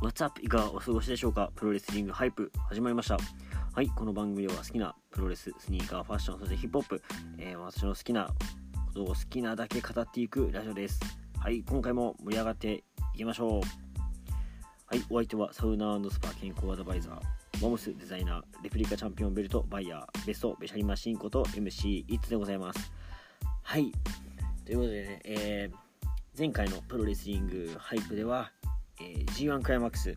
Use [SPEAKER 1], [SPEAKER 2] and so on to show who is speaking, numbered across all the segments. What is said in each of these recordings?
[SPEAKER 1] What's up? いかがお過ごしでしょうか？プロレスリングハイプ始まりました。はい、この番組では好きなプロレス、スニーカー、ファッション、そしてヒップホップ、えー私の好きなことを好きなだけ語っていくラジオです。はい、今回も盛り上がっていきましょう。はい、お相手はサウナスパ健康アドバイザー、モムスデザイナー、レプリカチャンピオンベルトバイヤー、ベストベシャリマシンこと MC イッツでございます。はい、ということでね、えー前回のプロレスリングハイプでは、えー G1 クライマックス、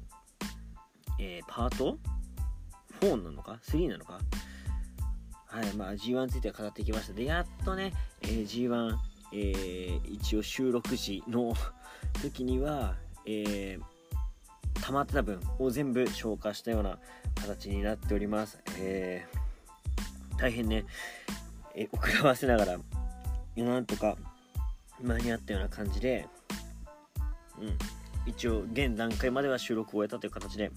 [SPEAKER 1] えーパート？4なのか ?3 なのか？はい、まあ G1 については語ってきました。で、やっとね、えー G1、えー一応収録時の 時には、えー溜まってた分を全部消化したような形になっております。えー大変ね、え遅らわせながら、なんとか間に合ったような感じで、うん、一応現段階までは収録を終えたという形で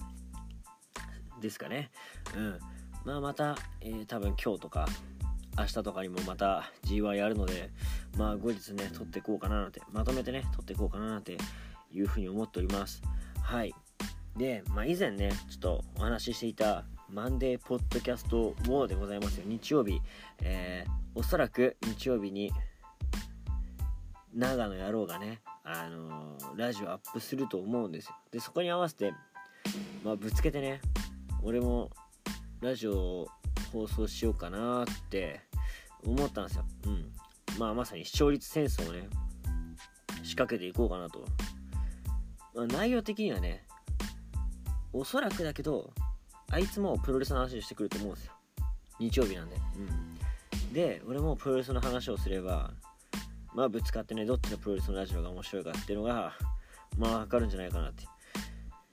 [SPEAKER 1] ですかね、うん、まあまた、えー多分今日とか明日とかにもまた G1 やるのでまあ後日ね撮っていこうかななんてまとめてね撮っていこうかななんていうふうに思っております。はい。で、まあ、以前ねちょっとお話ししていたマンデーポッドキャストウォーでございますよ。日曜日、えーおそらく日曜日に長野野郎がね、あのーラジオアップすると思うんですよ。でそこに合わせて、まあ、ぶつけてね俺もラジオを放送しようかなって思ったんですよ。うん。まあまさに視聴率戦争をね仕掛けていこうかなと、まあ内容的にはねおそらくだけどあいつもプロレスの話をしてくると思うんですよ。日曜日なんで。うん。で俺もプロレスの話をすればまあぶつかってねどっちのプロレスのラジオが面白いかっていうのがまあ分かるんじゃないかなって。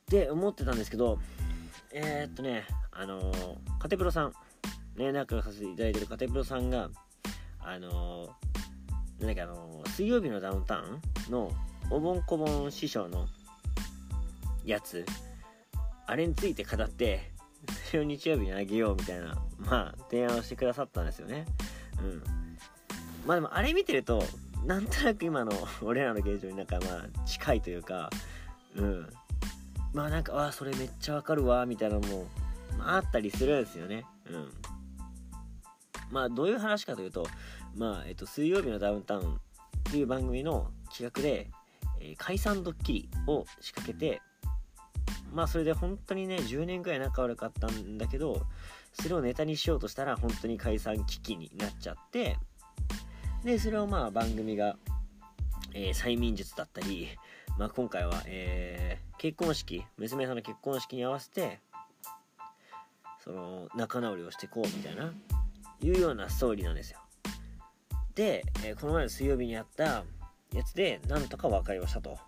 [SPEAKER 1] で思ってたんですけどえー、っとねあのーカテプロさんね仲良させていただいてるカテプロさんがあのーなんだっけあのー水曜日のダウンタウンのおぼんこぼん師匠のやつあれについて語ってそれを日曜日にあげようみたいなまあ提案をしてくださったんですよね。うん。まあでもあれ見てるとなんとなく今の俺らの現状になんかまあ近いというかうん。まあなんかあそれめっちゃわかるわみたいなのも、まあ、あったりするんですよね。うん。まあどういう話かというとまあえっと水曜日のダウンタウンっていう番組の企画で、えー解散ドッキリを仕掛けてまあそれで本当にね10年ぐらい仲悪かったんだけどそれをネタにしようとしたら本当に解散危機になっちゃってでそれをまあ番組が、えー催眠術だったり、まあ、今回は、えー結婚式娘さんの結婚式に合わせてその仲直りをしていこうみたいないうようなストーリーなんですよ。で、えーこの前の水曜日にやったやつでなんとか和解をしたと。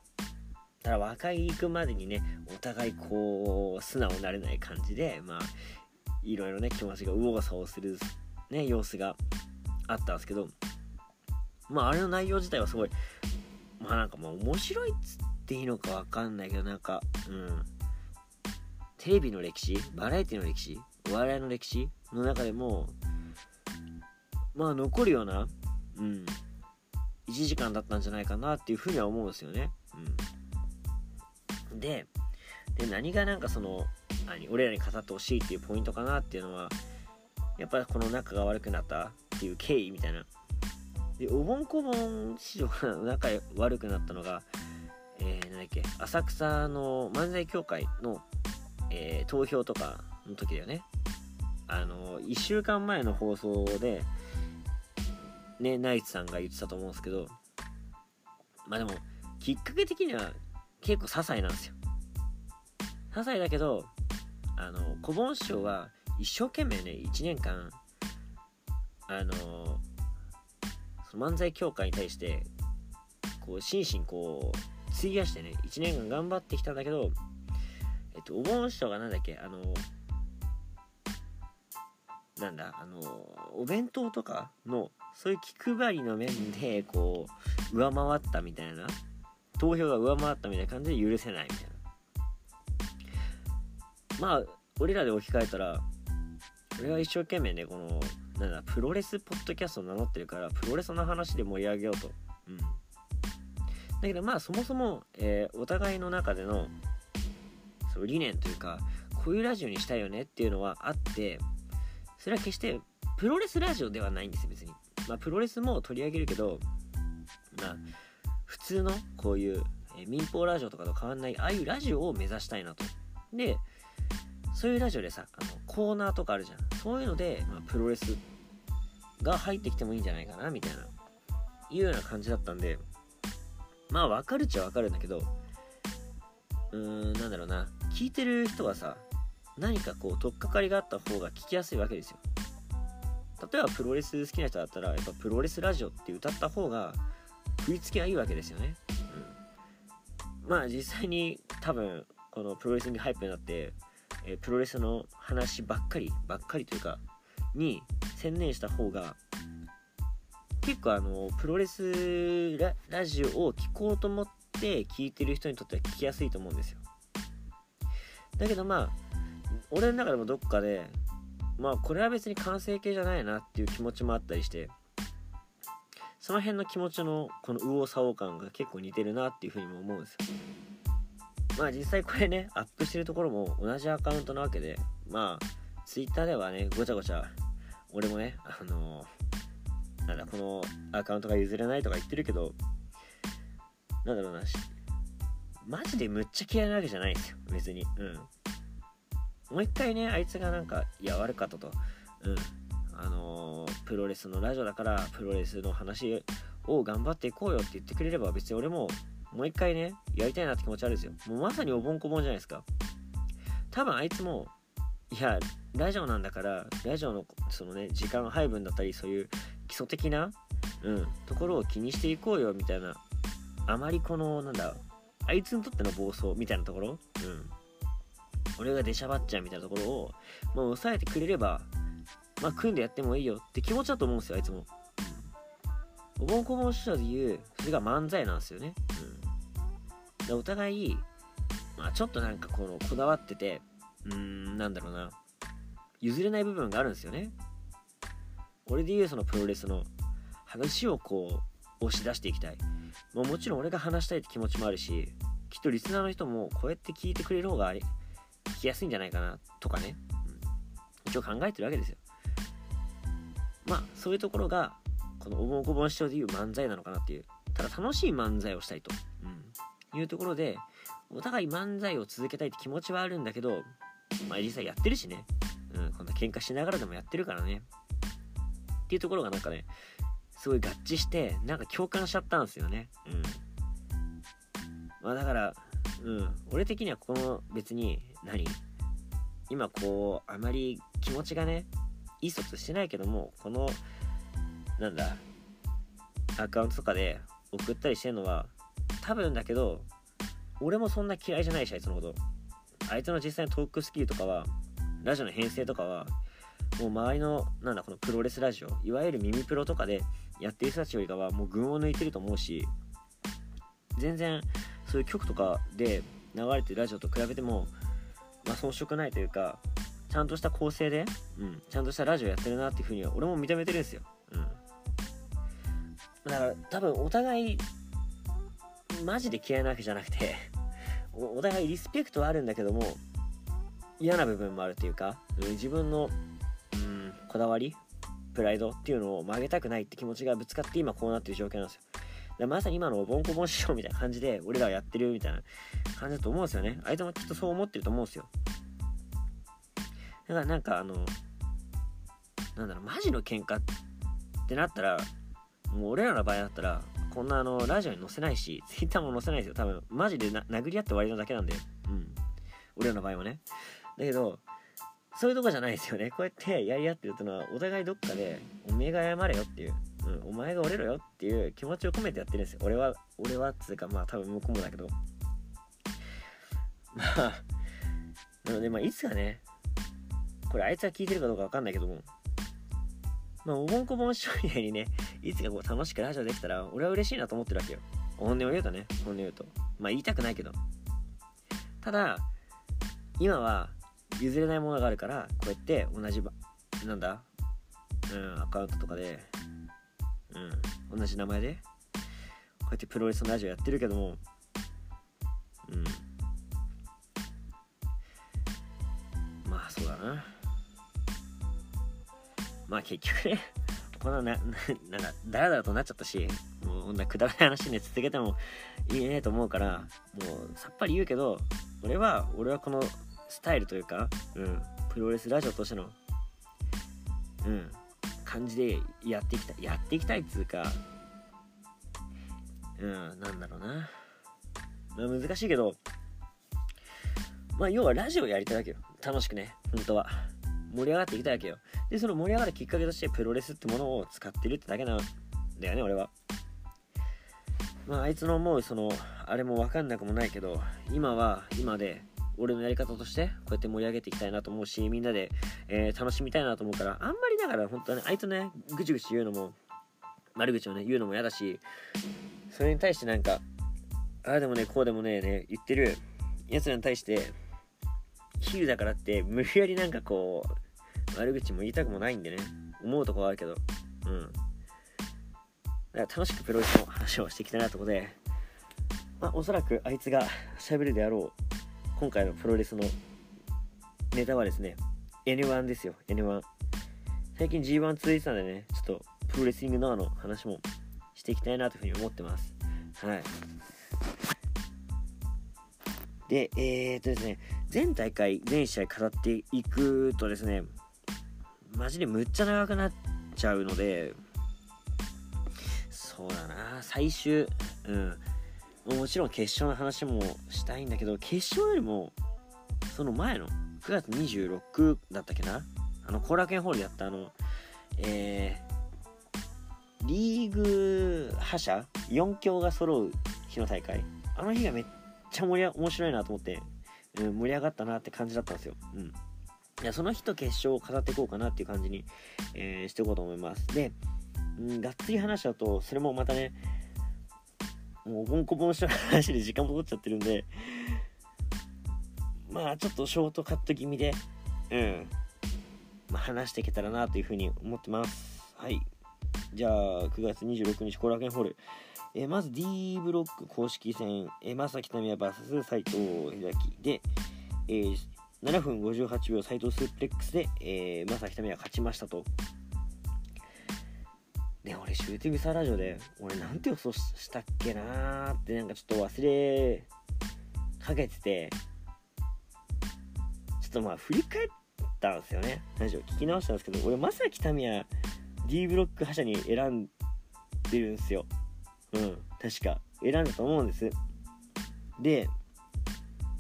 [SPEAKER 1] ただ和解行くまでにねお互いこう素直になれない感じでまあいろいろね気持ちが右往左往するね様子があったんですけどまああれの内容自体はすごいまあなんかもう面白いっつっていいのかわかんないけどなんかうん。テレビの歴史バラエティの歴史お笑いの歴史の中でもまあ残るようなうん。1時間だったんじゃないかなっていうふうには思うんですよね。うん。でで何がなんかその何俺らに語ってほしいっていうポイントかなっていうのはやっぱりこの仲が悪くなったっていう経緯みたいなでおぼんこぼん市場が仲悪くなったのが、えー、なんだっけ浅草の漫才協会の、えー投票とかの時だよね。あの1週間前の放送でねナイツさんが言ってたと思うんですけどまあでもきっかけ的には結構些細なんですよ。些細だけどあの小盆師匠は一生懸命ね1年間あの漫才協会に対してこう心身こう費やしてね1年間頑張ってきたんだけどえっとお盆師匠がなんだっけあのなんだあのお弁当とかのそういう気配りの面でこう上回ったみたいな投票が上回ったみたいな感じで許せないみたいな。まあ俺らで置き換えたら俺は一生懸命ねこのなんだプロレスポッドキャストを名乗ってるからプロレスの話で盛り上げようと。うん。だけどまあそもそも、えーお互いの中でのその理念というかこういうラジオにしたいよねっていうのはあってそれは決してプロレスラジオではないんですよ別に。まあプロレスも取り上げるけどまあ普通のこういうえ民放ラジオとかと変わんないああいうラジオを目指したいなと。でそういうラジオでさあのコーナーとかあるじゃん。そういうので、まあ、プロレスが入ってきてもいいんじゃないかなみたいな。いうような感じだったんでまあ分かるっちゃ分かるんだけどうーんなんだろうな。聞いてる人はさ何かこう取っかかりがあった方が聞きやすいわけですよ。例えばプロレス好きな人だったらやっぱプロレスラジオって歌った方が食いつきはいいわけですよね、うん、まあ実際に多分このプロレスにハイプになって、え、プロレスの話ばっかりばっかりというかに専念した方が結構あのプロレスラジオを聴こうと思って聞いてる人にとっては聞きやすいと思うんですよ。だけどまあ俺の中でもどっかでまあこれは別に完成形じゃないなっていう気持ちもあったりしてその辺の気持ちのこの右往左往感が結構似てるなっていうふうにも思うんですよ。まあ実際これねアップしてるところも同じアカウントなわけでまあ Twitter ではねごちゃごちゃ俺もねあのー、なんだこのアカウントが譲れないとか言ってるけどなんだろうなマジでむっちゃ嫌いなわけじゃないんですよ別に。うん。もう一回ねあいつがなんかいや悪かったと。うん。あのー、プロレスのラジオだからプロレスの話を頑張っていこうよって言ってくれれば別に俺ももう一回ねやりたいなって気持ちあるんですよ。もうまさにおぼんこぼんじゃないですか。多分あいつもいやラジオなんだからラジオのそのね時間配分だったりそういう基礎的な、うん、ところを気にしていこうよみたいなあまりこのなんだあいつにとっての暴走みたいなところ、うん、俺が出しゃばっちゃうみたいなところを、まあ、抑えてくれれば、まあ、組んでやってもいいよって気持ちだと思うんですよあいつも、おぼんこぼん師匠で言うそれが漫才なんですよね、でお互い、まあ、ちょっとなんかこのこだわっててうーんなんだろうな。譲れない部分があるんですよね。俺で言うそのプロレスの話をこう押し出していきたい。もうもちろん俺が話したいって気持ちもあるしきっとリスナーの人もこうやって聞いてくれる方が聞きやすいんじゃないかなとかね、うん、一応考えてるわけですよ。まあそういうところがこのおぼんこぼん師匠でいう漫才なのかなっていうただ楽しい漫才をしたいと、いうところでお互い漫才を続けたいって気持ちはあるんだけどまあ実際やってるしね。うん、こんな喧嘩しながらでもやってるからね。っていうところがなんかねすごい合致してなんか共感しちゃったんですよね。うん。まあだからうん俺的にはこの別に何？今こうあまり気持ちがねいい卒してないけどもこのなんだアカウントとかで送ったりしてるのは多分だけど俺もそんな嫌いじゃないしあいつのこと。あいつの実際のトークスキルとかはラジオの編成とかはもう周りのなんだこのプロレスラジオいわゆる耳プロとかでやってる人たちよりかはもう群を抜いてると思うし全然そういう曲とかで流れてるラジオと比べても、まあ、遜色ないというかちゃんとした構成で、うん、ちゃんとしたラジオやってるなっていうふうには俺も認めてるんですよ、うん、だから多分お互いマジで嫌いなわけじゃなくてお互いリスペクトはあるんだけども嫌な部分もあるというか自分のうんこだわりプライドっていうのを曲げたくないって気持ちがぶつかって今こうなってる状況なんですよ。まさに今のボンコボン師匠みたいな感じで俺らはやってるみたいな感じだと思うんですよね。相手もきっとそう思ってると思うんですよ。だからなんかあのなんだろうマジの喧嘩ってなったらもう俺らの場合だったらこんなあのラジオに載せないし Twitter も載せないですよ。多分マジで殴り合って終わりなだけなんで。うん。俺らの場合はね。だけどそういうとこじゃないですよね。こうやってやり合ってるってのはお互いどっかでおめえが謝れよっていう、うん、お前が折れろよっていう気持ちを込めてやってるんですよ。俺は俺はっつうかまあ多分向こうもだけど。まあなのでまあいつかねこれあいつは聞いてるかどうかわかんないけども。まあおぼんこぼん師匠みたいにねいつかこう楽しくラジオできたら俺は嬉しいなと思ってるわけよ。本音を言うとね本音を言うと。まあ言いたくないけど。ただ今は譲れないものがあるからこうやって同じなんだうんアカウントとかでうん同じ名前でこうやってプロレスのラジオやってるけどもうん。まあ、そうだな。まあ結局ね こんなな なんかダラダラとなっちゃったしもうこんなくだらない話ね続けてもいいねと思うからもうさっぱり言うけど俺は俺はこのスタイルというか、うん、プロレスラジオとしてのうん感じでやっていきたいやっていきたいっつうかうんなんだろうな、まあ、難しいけどまあ要はラジオやりたいわけよ。楽しくね本当は。盛り上がってきたわけよ。でその盛り上がるきっかけとしてプロレスってものを使ってるってだけなんだよね俺は。まああいつの思うそのあれも分かんなくもないけど今は今で俺のやり方としてこうやって盛り上げていきたいなと思うしみんなで、えー、楽しみたいなと思うからあんまりだから本当はねあいつねぐちぐち言うのも悪口をね言うのも嫌だしそれに対してなんかああでもねこうでもねね言ってるやつらに対してヒールだからって無理やりなんかこう悪口も言いたくもないんでね。思うとこはあるけど。うん。だから楽しくプロレスの話をしていきたいなってこで。まあおそらくあいつが喋るであろう今回のプロレスのネタはですね N1 ですよ。N1 最近 G1 続いてたんでねちょっとプロレスリングノアの話もしていきたいなというふうに思ってます。はい。でえー、っとですね全大会全試合語っていくとですねマジでむっちゃ長くなっちゃうのでそうだな。最終うん。もちろん決勝の話もしたいんだけど決勝よりもその前の9月26だったっけな？あの後楽園ホールでやったあのえー、リーグ覇者？4強が揃う日の大会。あの日がめっちゃ盛り面白いなと思って、うん、盛り上がったなって感じだったんですよ、うん、いやその日と決勝を語っていこうかなっていう感じに、えー、していこうと思います。で、うん、がっつり話しちゃうとそれもまたねもうボンコボンした話で時間も取っちゃってるんでまあちょっとショートカット気味でうんまあ、話していけたらなというふうに思ってます。はい。じゃあ9月26日後楽園ホール。え、まず D ブロック公式戦、えー、正木民也 VS 斎藤秀明で、えー、7分58秒斎藤スープレックスで、えー、正木民也勝ちましたとね、俺、シューティングサーラジオで、俺なんて予想したっけなーってなんかちょっと忘れかけてて、ちょっとまあ振り返ったんですよね。ラジオ聞き直したんですけど、俺、まさきたみや D ブロック覇者に選んでるんですよ。うん、確か。選んだと思うんです。で、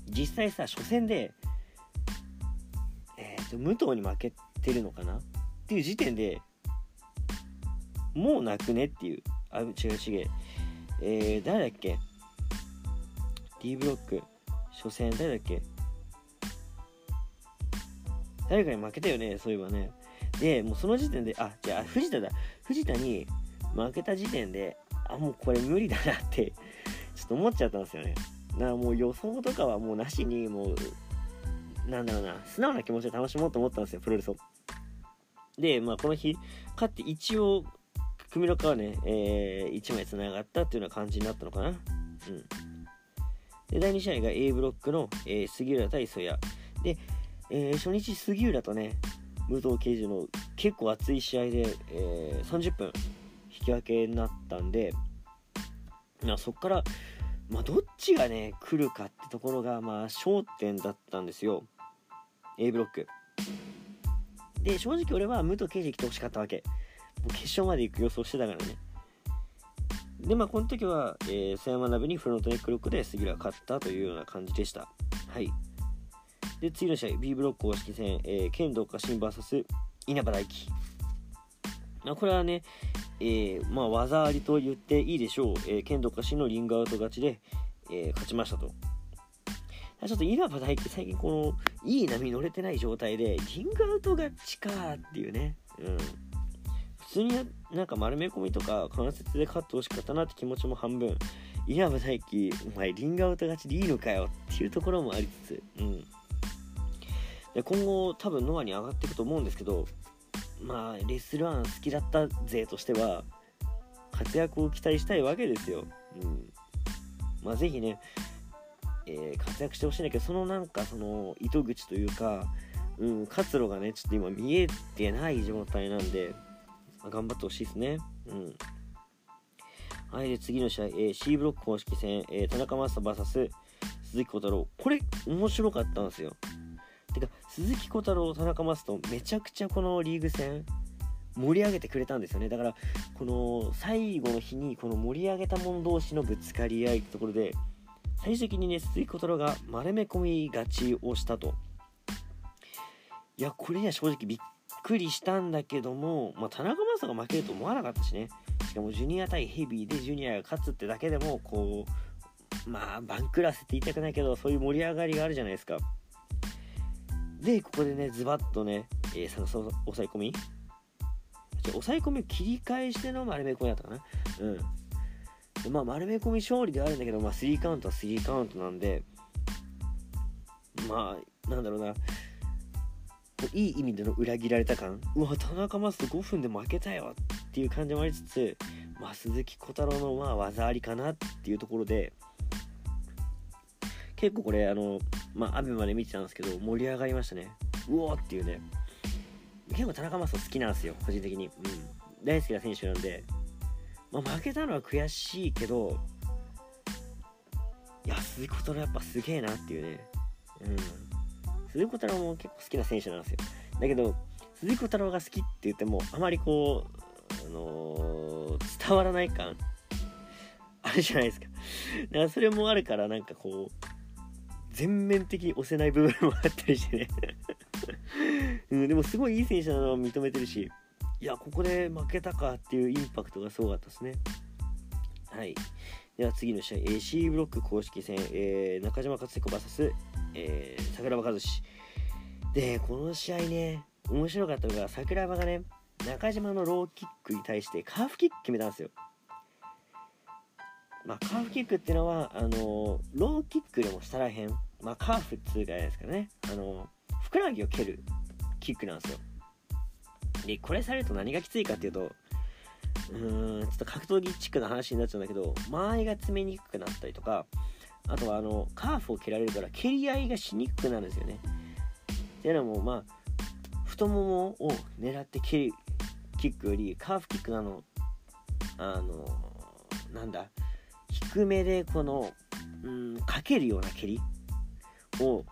[SPEAKER 1] 実際さ、初戦で、えっ、ー、と、武藤に負けてるのかな？っていう時点で、もう泣くねっていう。あ、違う違う。えー、誰だっけ ?D ブロック。初戦、誰だっけ？誰かに負けたよね、そういえばね。で、もうその時点で、あ、じゃあ、藤田だ。藤田に負けた時点で、あ、もうこれ無理だなってちょっと思っちゃったんですよね。だからもう予想とかはもうなしに、もう、なんだろうな、素直な気持ちで楽しもうと思ったんですよ、プロレスを。で、まあ、この日、勝って一応、組の皮ね、えー、1枚つながったっていうような感じになったのかな。うん。で、第2試合が A ブロックの、えー、杉浦対曽谷。で、えー、初日杉浦とね、武藤刑事の結構熱い試合で、えー、30分引き分けになったんで、まあ、そこから、まあ、どっちがね、来るかってところが、まあ、焦点だったんですよ。A ブロック。で、正直俺は武藤刑事来てほしかったわけもう。決勝まで行く予想してたからね。で、まあ、この時は、えー、瀬山鍋にフロントネックロックで杉浦勝ったというような感じでした。はい。で、次の試合、B ブロック公式戦、えー、剣道家臣 VS 稲葉大輝。これはね、えー、まあ、技ありと言っていいでしょう。えー、剣道家臣のリングアウト勝ちで、えー、勝ちましたと。ちょっと稲葉大輝、最近この、いい波乗れてない状態で、リングアウト勝ちかっていうね。うん。普通になんか丸め込みとか関節で勝ってほしかったなって気持ちも半分。稲葉大輝お前リングアウト勝ちでいいのかよっていうところもありつつ、うん、で今後多分ノアに上がっていくと思うんですけどまあレスルワン好きだった勢としては活躍を期待したいわけですよ、うん、まあぜひね、えー、活躍してほしいんだけどそのなんかその糸口というかうん、活路がねちょっと今見えてない状態なんで、まあ、頑張ってほしいですね。うんはい、で次の試合、えー、C ブロック公式戦、えー、田中将人 VS 鈴木小太郎。これ、面白かったんですよ。てか、鈴木小太郎、田中将人、めちゃくちゃこのリーグ戦、盛り上げてくれたんですよね。だから、この最後の日に、この盛り上げた者同士のぶつかり合いってところで、最終的にね、鈴木小太郎が丸め込み勝ちをしたと。いや、これには正直びっくりしたんだけども、まあ、田中将が負けると思わなかったしね。しかもジュニア対ヘビーでジュニアが勝つってだけでも、こう、まあ、番狂わせって言いたくないけど、そういう盛り上がりがあるじゃないですか。で、ここでね、ズバッとね、えー、抑え込み抑え込みを切り返しての丸め込みだったかな。うん。まあ、丸め込み勝利ではあるんだけど、まあ、3カウントは3カウントなんで、まあ、なんだろうな、いい意味での裏切られた感、うわ、田中マス5分で負けたよっていう感じもありつつ、まあ、鈴木小太郎のまあ技ありかなっていうところで、結構これ、あの、まあ、アベまで見てたんですけど、盛り上がりましたね。うおーっていうね。結構田中マス好きなんですよ、個人的に。うん。大好きな選手なんで、まあ、負けたのは悔しいけど、いや、鈴木小太郎やっぱすげえなっていうね。うん。鈴木小太郎も結構好きな選手なんですよ。だけど、鈴木小太郎が好きって言っても、あまりこう、あのー、伝わらない感あるじゃないですか。だからそれもあるから、なんかこう、全面的に押せない部分もあったりしてねうん、でもすごいいい選手なのは認めてるし、いや、ここで負けたかっていうインパクトがすごかったですね。はい。では次の試合、A、C ブロック公式戦、えー、中島克彦 VS、えー、桜庭和志。で、この試合ね、面白かったのが、桜庭がね、中島のローキックに対してカーフキック決めたんですよ。まあ、カーフキックっていうのは、あのローキックでも下らへん、まあ、カーフっつうかじゃないですかね、あのふくらはぎを蹴るキックなんですよ。で、これされると何がきついかっていうと、うーん、ちょっと格闘技チックな話になっちゃうんだけど、間合いが詰めにくくなったりとか、あとはあの、カーフを蹴られるから蹴り合いがしにくくなるんですよね。っていうのも、まあ、太ももを狙って蹴るキックよりカーフキックなのあのなんだ低めでこのうんかけるような蹴りを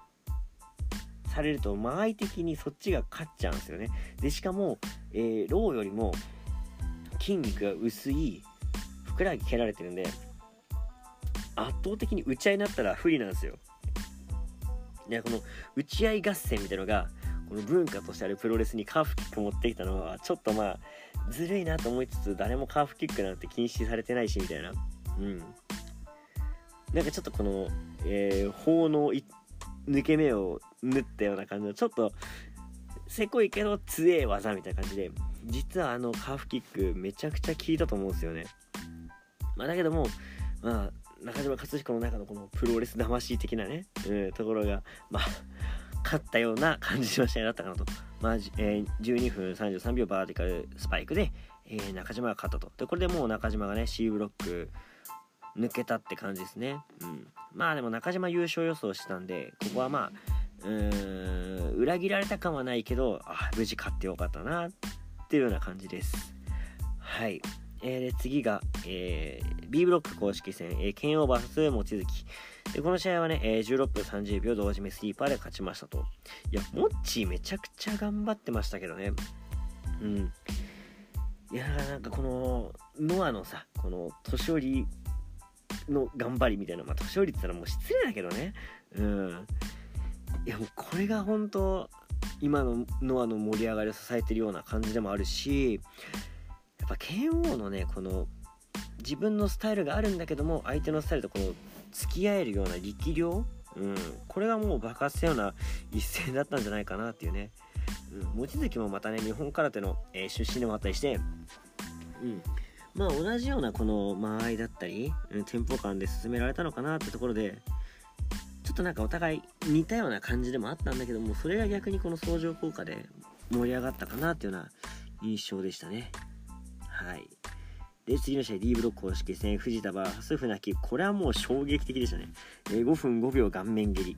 [SPEAKER 1] されると間合い的にそっちが勝っちゃうんですよね。でしかも、えー、ローよりも筋肉が薄いふくらはぎ蹴られてるんで圧倒的に打ち合いになったら不利なんですよ。でこの打ち合い合戦みたいのがこの文化としてあるプロレスにカーフキック持ってきたのはちょっとまあずるいなと思いつつ誰もカーフキックなんて禁止されてないしみたいな。うん。なんかちょっとこの、えー、法の抜け目を縫ったような感じのちょっとせこいけど強え技みたいな感じで実はあのカーフキックめちゃくちゃ効いたと思うんですよねまあだけどもまあ中島克彦の中のこのプロレス魂的なね、うん、ところがまあ勝ったような感じの試合だったかなと。まあ、えー、12分33秒バーティカルスパイクで、えー、中島が勝ったと。で、これでもう中島がね、C ブロック抜けたって感じですね。うん。まあでも中島優勝予想したんで、ここはまあ、うーん、裏切られた感はないけど、あ、無事勝ってよかったな、っていうような感じです。はい。えー、で次が、えー、B ブロック公式戦、えー、剣王 VS 望月。で、この試合はね、えー、16分30秒同時目スリーパーで勝ちましたと。いや、モッチーめちゃくちゃ頑張ってましたけどね。うん。いやなんかこの、ノアのさ、この年寄りの頑張りみたいな、まあ年寄りって言ったらもう失礼だけどね。うん。いや、もうこれが本当今のノアの盛り上がりを支えてるような感じでもあるし、やっぱ剣王のね、この、自分のスタイルがあるんだけども、相手のスタイルとこの付き合えるような力量、うん、これがもう爆発したような一戦だったんじゃないかなっていうね、うん、望月もまたね日本空手の、えー、出身でもあったりして、うん、まあ同じようなこの間合いだったり、うん、テンポ感で進められたのかなってところでちょっとなんかお互い似たような感じでもあったんだけどもそれが逆にこの相乗効果で盛り上がったかなっていうような印象でしたねはいで、次の試合 D ブロック公式戦、藤田 VS 船木。これはもう衝撃的でしたね。え、5分5秒顔面蹴り。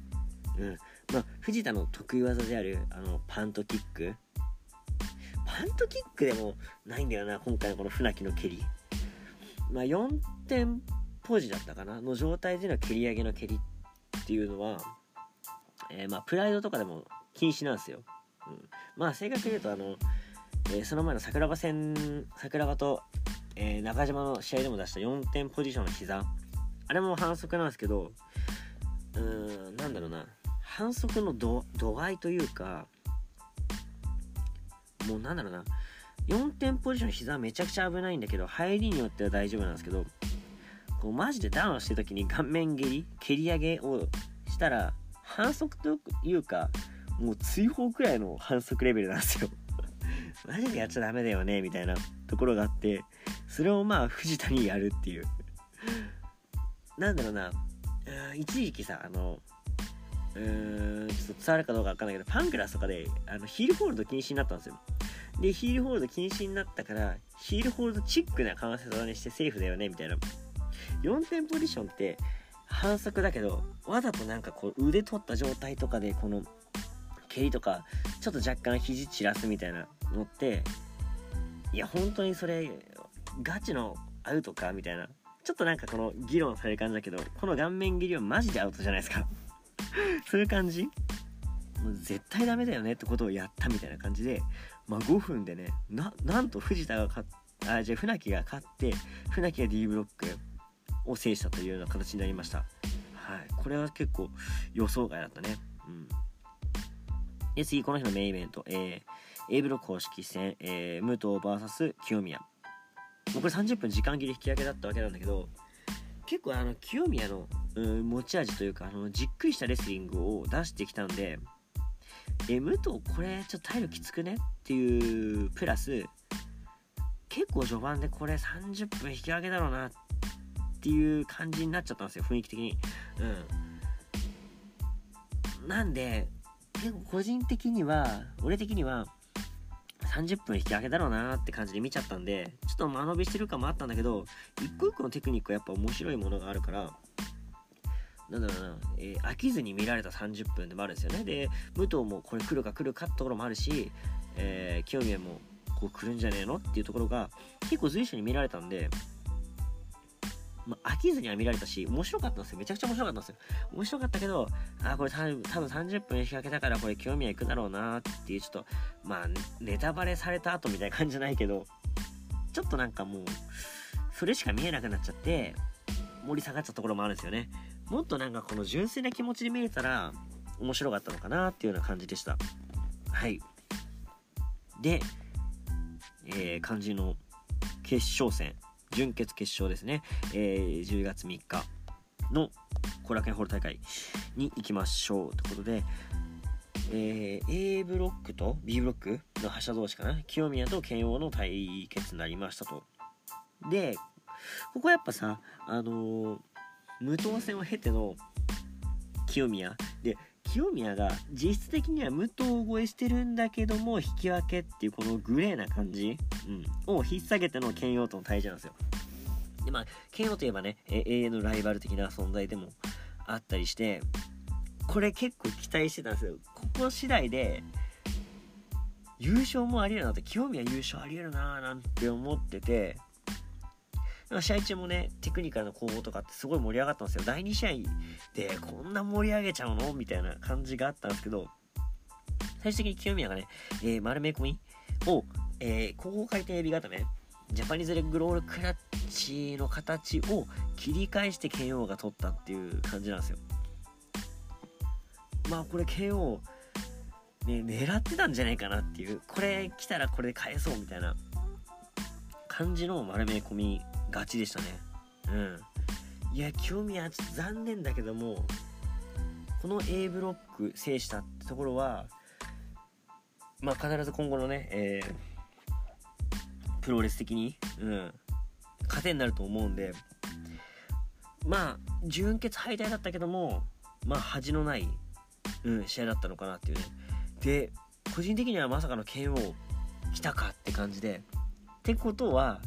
[SPEAKER 1] うん。まあ、藤田の得意技であるあのパントキックパントキックでもないんだよな今回のこの船木の蹴り。まあ4点ポジだったかなの状態での蹴り上げの蹴りっていうのは、えー、まあプライドとかでも禁止なんですよ、うん、まあ正確に言うとあの、えー、その前の桜庭戦桜庭と、えー、中島の試合でも出した4点ポジションの膝。あれも反則なんですけどうーんなんだろうな。反則の度合いというかもうなんだろうな。4点ポジション膝めちゃくちゃ危ないんだけど入りによっては大丈夫なんですけどこうマジでダウンしてる時に顔面蹴り蹴り上げをしたら反則というかもう追放くらいの反則レベルなんですよ。マジでやっちゃダメだよねみたいなところがあってそれをまあ藤田にやるっていう。なんだろうな。一時期さあのうーんちょっと伝わるかどうかわかんないけどパンクラスとかであのヒールホールド禁止になったんですよ。でヒールホールド禁止になったからヒールホールドチックな関節技にしてセーフだよねみたいな。4点ポジションって反則だけどわざとなんかこう腕取った状態とかでこの蹴りとかちょっと若干肘散らすみたいなのっていや本当にそれガチのアウトかみたいな。ちょっとなんかこの議論される感じだけどこの顔面蹴りはマジでアウトじゃないですか。そういう感じ？もう絶対ダメだよねってことをやったみたいな感じで、まあ、5分でねなんと藤田が勝っあじゃあ船木が勝って船木が D ブロックを制したというような形になりました。はい。これは結構予想外だったね。うん。で次この日のメインイベント、えー、A ブロック公式戦、えー、武藤 VS 清宮。もうこれ30分時間切り引き分けだったわけなんだけど結構あの清宮のうん持ち味というかあのじっくりしたレスリングを出してきたんでえ武藤これちょっと体力きつくねっていうプラス結構序盤でこれ30分引き上げだろうなっていう感じになっちゃったんですよ雰囲気的に。うん。なんで結構個人的には俺的には30分引き上げだろうなって感じで見ちゃったんでちょっと間延びしてる感もあったんだけど一個一個のテクニックはやっぱ面白いものがあるからなんだろうな、えー、飽きずに見られた30分でもあるんですよね。で武藤もこれ来るか来るかってところもあるし、えー、清宮もこう来るんじゃねえのっていうところが結構随所に見られたんでまあ、飽きずには見られたし、面白かったんですよ。めちゃくちゃ面白かったんですよ。面白かったけど、あ、これ多分多分30分引き分けたからこれ興味はいくだろうなっていう、ちょっと、まあ、ネタバレされた後みたいな感じじゃないけど、ちょっとなんかもう、それしか見えなくなっちゃって、盛り下がっちゃったところもあるんですよね。もっとなんかこの純粋な気持ちで見れたら、面白かったのかなっていうような感じでした。はい。で、えー、漢字の決勝戦。準決決勝ですね、えー、10月3日の後楽園ホール大会に行きましょうということで、えー、A ブロックと B ブロックの覇者同士かな。清宮と慶応の対決になりましたと。でここやっぱさあのー、無党戦を経ての清宮清宮が実質的には武藤超えしてるんだけども引き分けっていうこのグレーな感じ、うん、を引っ提げての剣王との対峙なんですよ。でまあ剣王といえばね永遠のライバル的な存在でもあったりしてこれ結構期待してたんですよ。ここ次第で優勝もありえるなって清宮優勝ありえるなーなんて思ってて試合中もね、テクニカルの攻防とかってすごい盛り上がったんですよ。第2試合でこんな盛り上げちゃうの？みたいな感じがあったんですけど、最終的に清宮がね、えー、丸め込みを、えー、後方回転エビ固め、ジャパニーズレッグロールクラッチの形を切り返して KO が取ったっていう感じなんですよ。まあこれ KO、ね、狙ってたんじゃないかなっていう、これ来たらこれで返そうみたいな感じの丸め込みガチでしたね。うん。いや清宮ちょっと残念だけどもこの A ブロック制したってところはまあ必ず今後のね、えー、プロレス的に、うん、糧になると思うんでまあ準決敗退だったけどもまあ恥のない、うん、試合だったのかなっていうね。で個人的にはまさかの KO 来たかって感じで。ってことは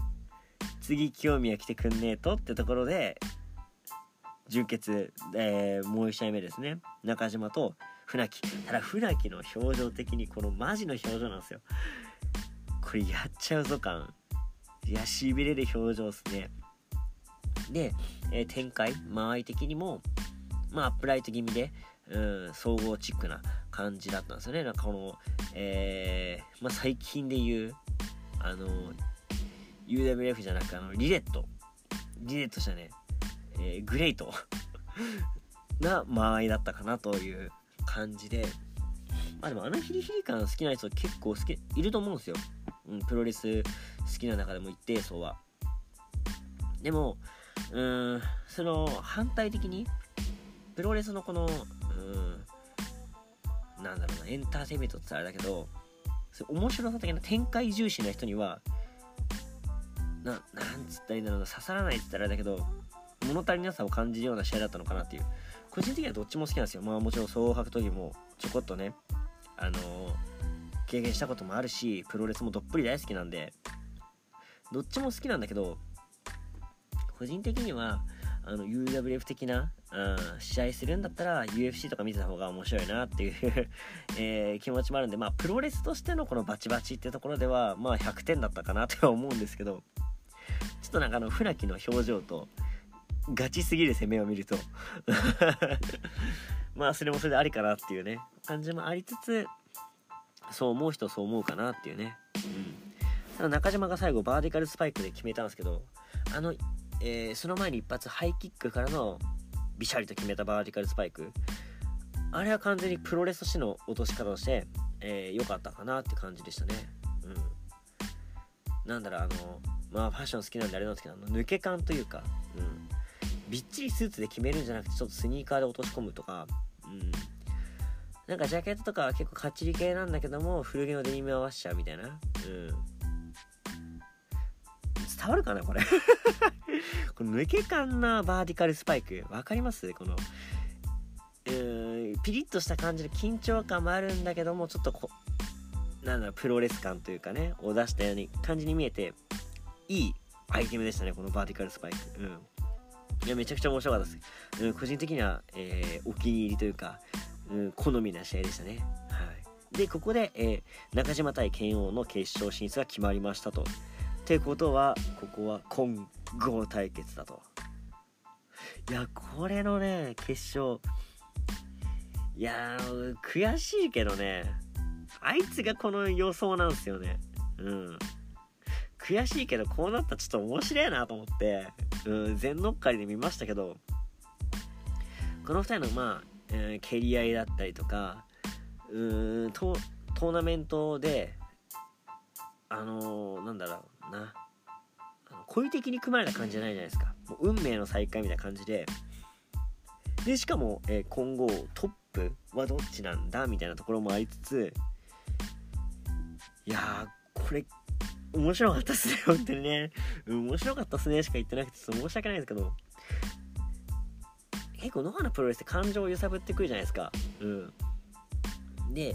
[SPEAKER 1] 次清宮来てくんねえとってところで準決、えー、もう1試合目ですね。中島と船木。ただ船木の表情的にこのマジの表情なんですよ。これやっちゃうぞ感。いやしびれる表情ですね。で、えー、展開。間合い的にもまあアップライト気味でうん総合チックな感じだったんですよね。なんかこのえー、まあ最近で言うあの UWF じゃなくあのリレット。リレットしたね、え。ー、グレイト。な間合いだったかなという感じで。まあでもあのヒリヒリ感好きな人結構好きいると思うんですよ、うん、プロレス好きな中でも一定層は。でもうんその反対的にプロレスのこのうんなんだろうなエンターテイメントってあれだけど面白さ的な展開重視な人にはななんつったらいいんだろうな刺さらないって言ったらあれだけど物足りなさを感じるような試合だったのかなっていう。個人的にはどっちも好きなんですよ。まあもちろん総合格闘技もちょこっとねあのー、経験したこともあるしプロレスもどっぷり大好きなんでどっちも好きなんだけど個人的にはあの UWF 的な、うん、試合するんだったら UFC とか見てた方が面白いなっていう えー、気持ちもあるんでまあプロレスとしてのこのバチバチっていうところではまあ100点だったかなとは思うんですけどょっとなんかあの船木の表情とガチすぎる攻めを見ると。まあそれもそれでありかなっていうね。感じもありつつそう思う人そう思うかなっていうね。うん。ただ中島が最後バーディカルスパイクで決めたんですけどあのえー、その前に一発ハイキックからのビシャリと決めたバーティカルスパイク。あれは完全にプロレスとしての落とし方をして良、えー、かったかなって感じでしたね。うん。なんだろうあのまあファッション好きなんであれなんですけどあの？抜け感というかうん。びっちりスーツで決めるんじゃなくてちょっとスニーカーで落とし込むとかうん。なんかジャケットとかは結構かっちり系なんだけども古着のデニム合わせちゃうみたいな。うん。伝わるかなこれ？この抜け感なバーティカルスパイク分かります？このうんピリッとした感じで緊張感もあるんだけどもちょっとこなんだろうプロレス感というかねを出したように感じに見えていいアイテムでしたねこのバーティカルスパイク。うん。いやめちゃくちゃ面白かったです、うん、個人的には、えー、お気に入りというか、うん、好みな試合でしたね。はい。でここで、えー、中島対剣王の決勝進出が決まりましたと。ってことはここは混合対決だと。いやこれのね決勝。いや悔しいけどねあいつがこの予想なんですよね。うん悔しいけどこうなったらちょっと面白いなと思って、うん、全乗っかりで見ましたけどこの2人のまあ、えー、蹴り合いだったりとかうーんトーナメントであのー、なんだろうな恋的に組まれた感じじゃないじゃないですか。もう運命の再会みたいな感じで。でしかも、えー、今後トップはどっちなんだみたいなところもありつついやーこれ面白かったっすね本当にね。面白かったっすねしか言ってなくて申し訳ないんですけど。結構野花プロレスって感情を揺さぶってくるじゃないですか。うん。で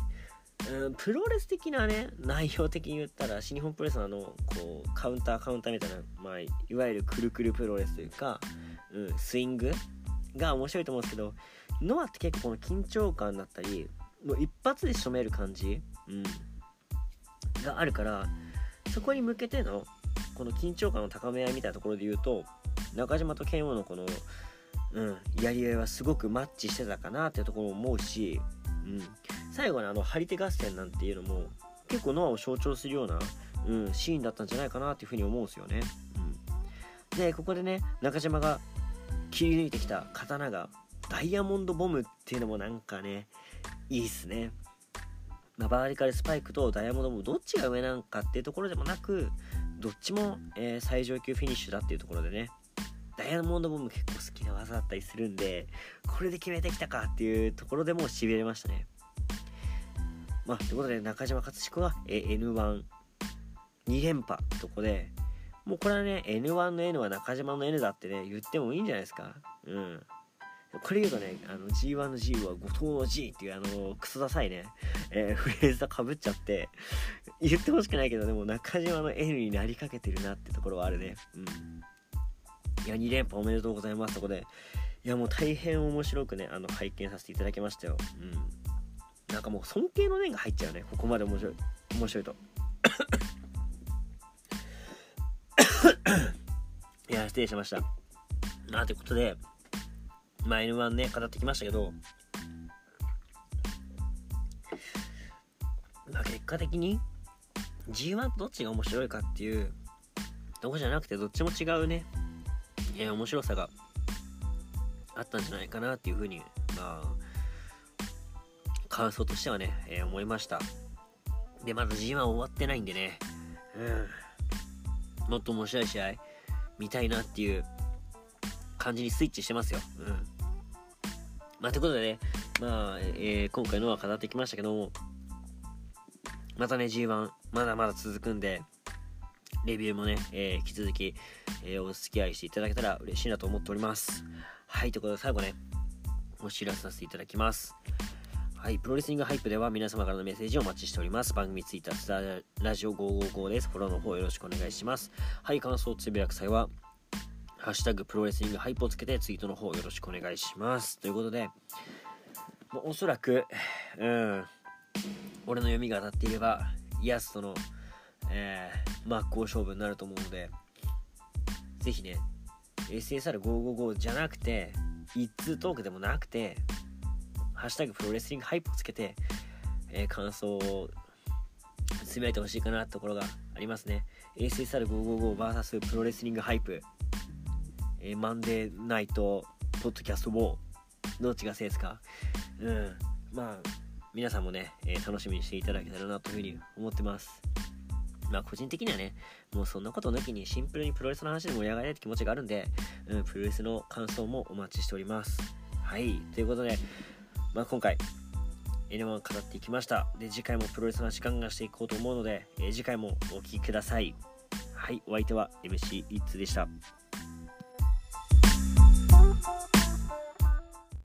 [SPEAKER 1] うん、プロレス的なね内容的に言ったら新日本プロレスのあのこうカウンターカウンターみたいな、まあ、いわゆるくるくるプロレスというか、うん、スイングが面白いと思うんですけどノアって結構この緊張感だったりもう一発で仕留める感じ、うん、があるからそこに向けてのこの緊張感の高め合いみたいなところで言うと中島と剣王のこの、うん、やり合いはすごくマッチしてたかなっていうところも思うし、うん、最後にあの張り手合戦なんていうのも結構ノアを象徴するような、うん、シーンだったんじゃないかなっていうふうに思うんですよね。うん、でここでね中島が切り抜いてきた刀がダイヤモンドボムっていうのもなんかねいいっすね。まあ、バーリカルスパイクとダイヤモンドボムどっちが上なんかっていうところでもなくどっちも、えー、最上級フィニッシュだっていうところでね。ダイヤモンドボム結構好きな技だったりするんでこれで決めてきたかっていうところでもしびれましたね。まあ、ということで中島勝彦は N12 連覇とこでもうこれはね N1 の N は中島の N だってね言ってもいいんじゃないですか。うん。これ言うとね、あの G1 の G は後藤の G っていうあのクソダサいね、えー、フレーズとかぶっちゃって言ってほしくないけどでも中島の N になりかけてるなってところはあるね。うん。いや2連覇おめでとうございます。とこで。いやもう大変面白くねあの拝見させていただきましたよ。うん。なんかもう尊敬の念が入っちゃうねここまで面白い面白いと。いや失礼しました。まあということでまあ N1 ね語ってきましたけどまあ結果的に G1 とどっちが面白いかっていうとこじゃなくてどっちも違うね、えー、面白さがあったんじゃないかなっていうふうにまあ感想としてはね、えー、思いました。でまだ G1 終わってないんでねうん。もっと面白い試合見たいなっていう感じにスイッチしてますよ。うん。まあということでねまあ、えー、今回のは語ってきましたけどもまたね G1 まだまだ続くんでレビューもね、えー、引き続き、えー、お付き合いしていただけたら嬉しいなと思っておりますはいということで最後ねお知らせさせていただきますはい、プロレスリングハイプでは皆様からのメッセージをお待ちしております。番組ツイッター、ラジオ555です。フォローの方よろしくお願いします。はい、感想をつぶやく際は、ハッシュタグプロレスリングハイプをつけてツイートの方よろしくお願いします。ということで、もうおそらく、うん、俺の読みが当たっていれば、イアスとの、えー、真っ向勝負になると思うので、ぜひね、SSR555 じゃなくて、一通トークでもなくて、ハッシュタグプロレスリングハイプをつけて、えー、感想をつぶやいてほしいかなところがありますね。SSR555vs プロレスリングハイプ、えー、マンデーナイトポッドキャストウォー、どっちがせいですか？うん。まあ、皆さんもね、えー、楽しみにしていただけたらなというふうに思ってます。まあ個人的にはね、もうそんなこと抜きにシンプルにプロレスの話で盛り上がりたいって気持ちがあるんで、うん、プロレスの感想もお待ちしております。はい、ということで、まあ、今回 N1 語っていきましたで次回もプロレスの時間がしていこうと思うので、えー、次回もお聴きくださいはいお相手は MC イッツでした Thank you.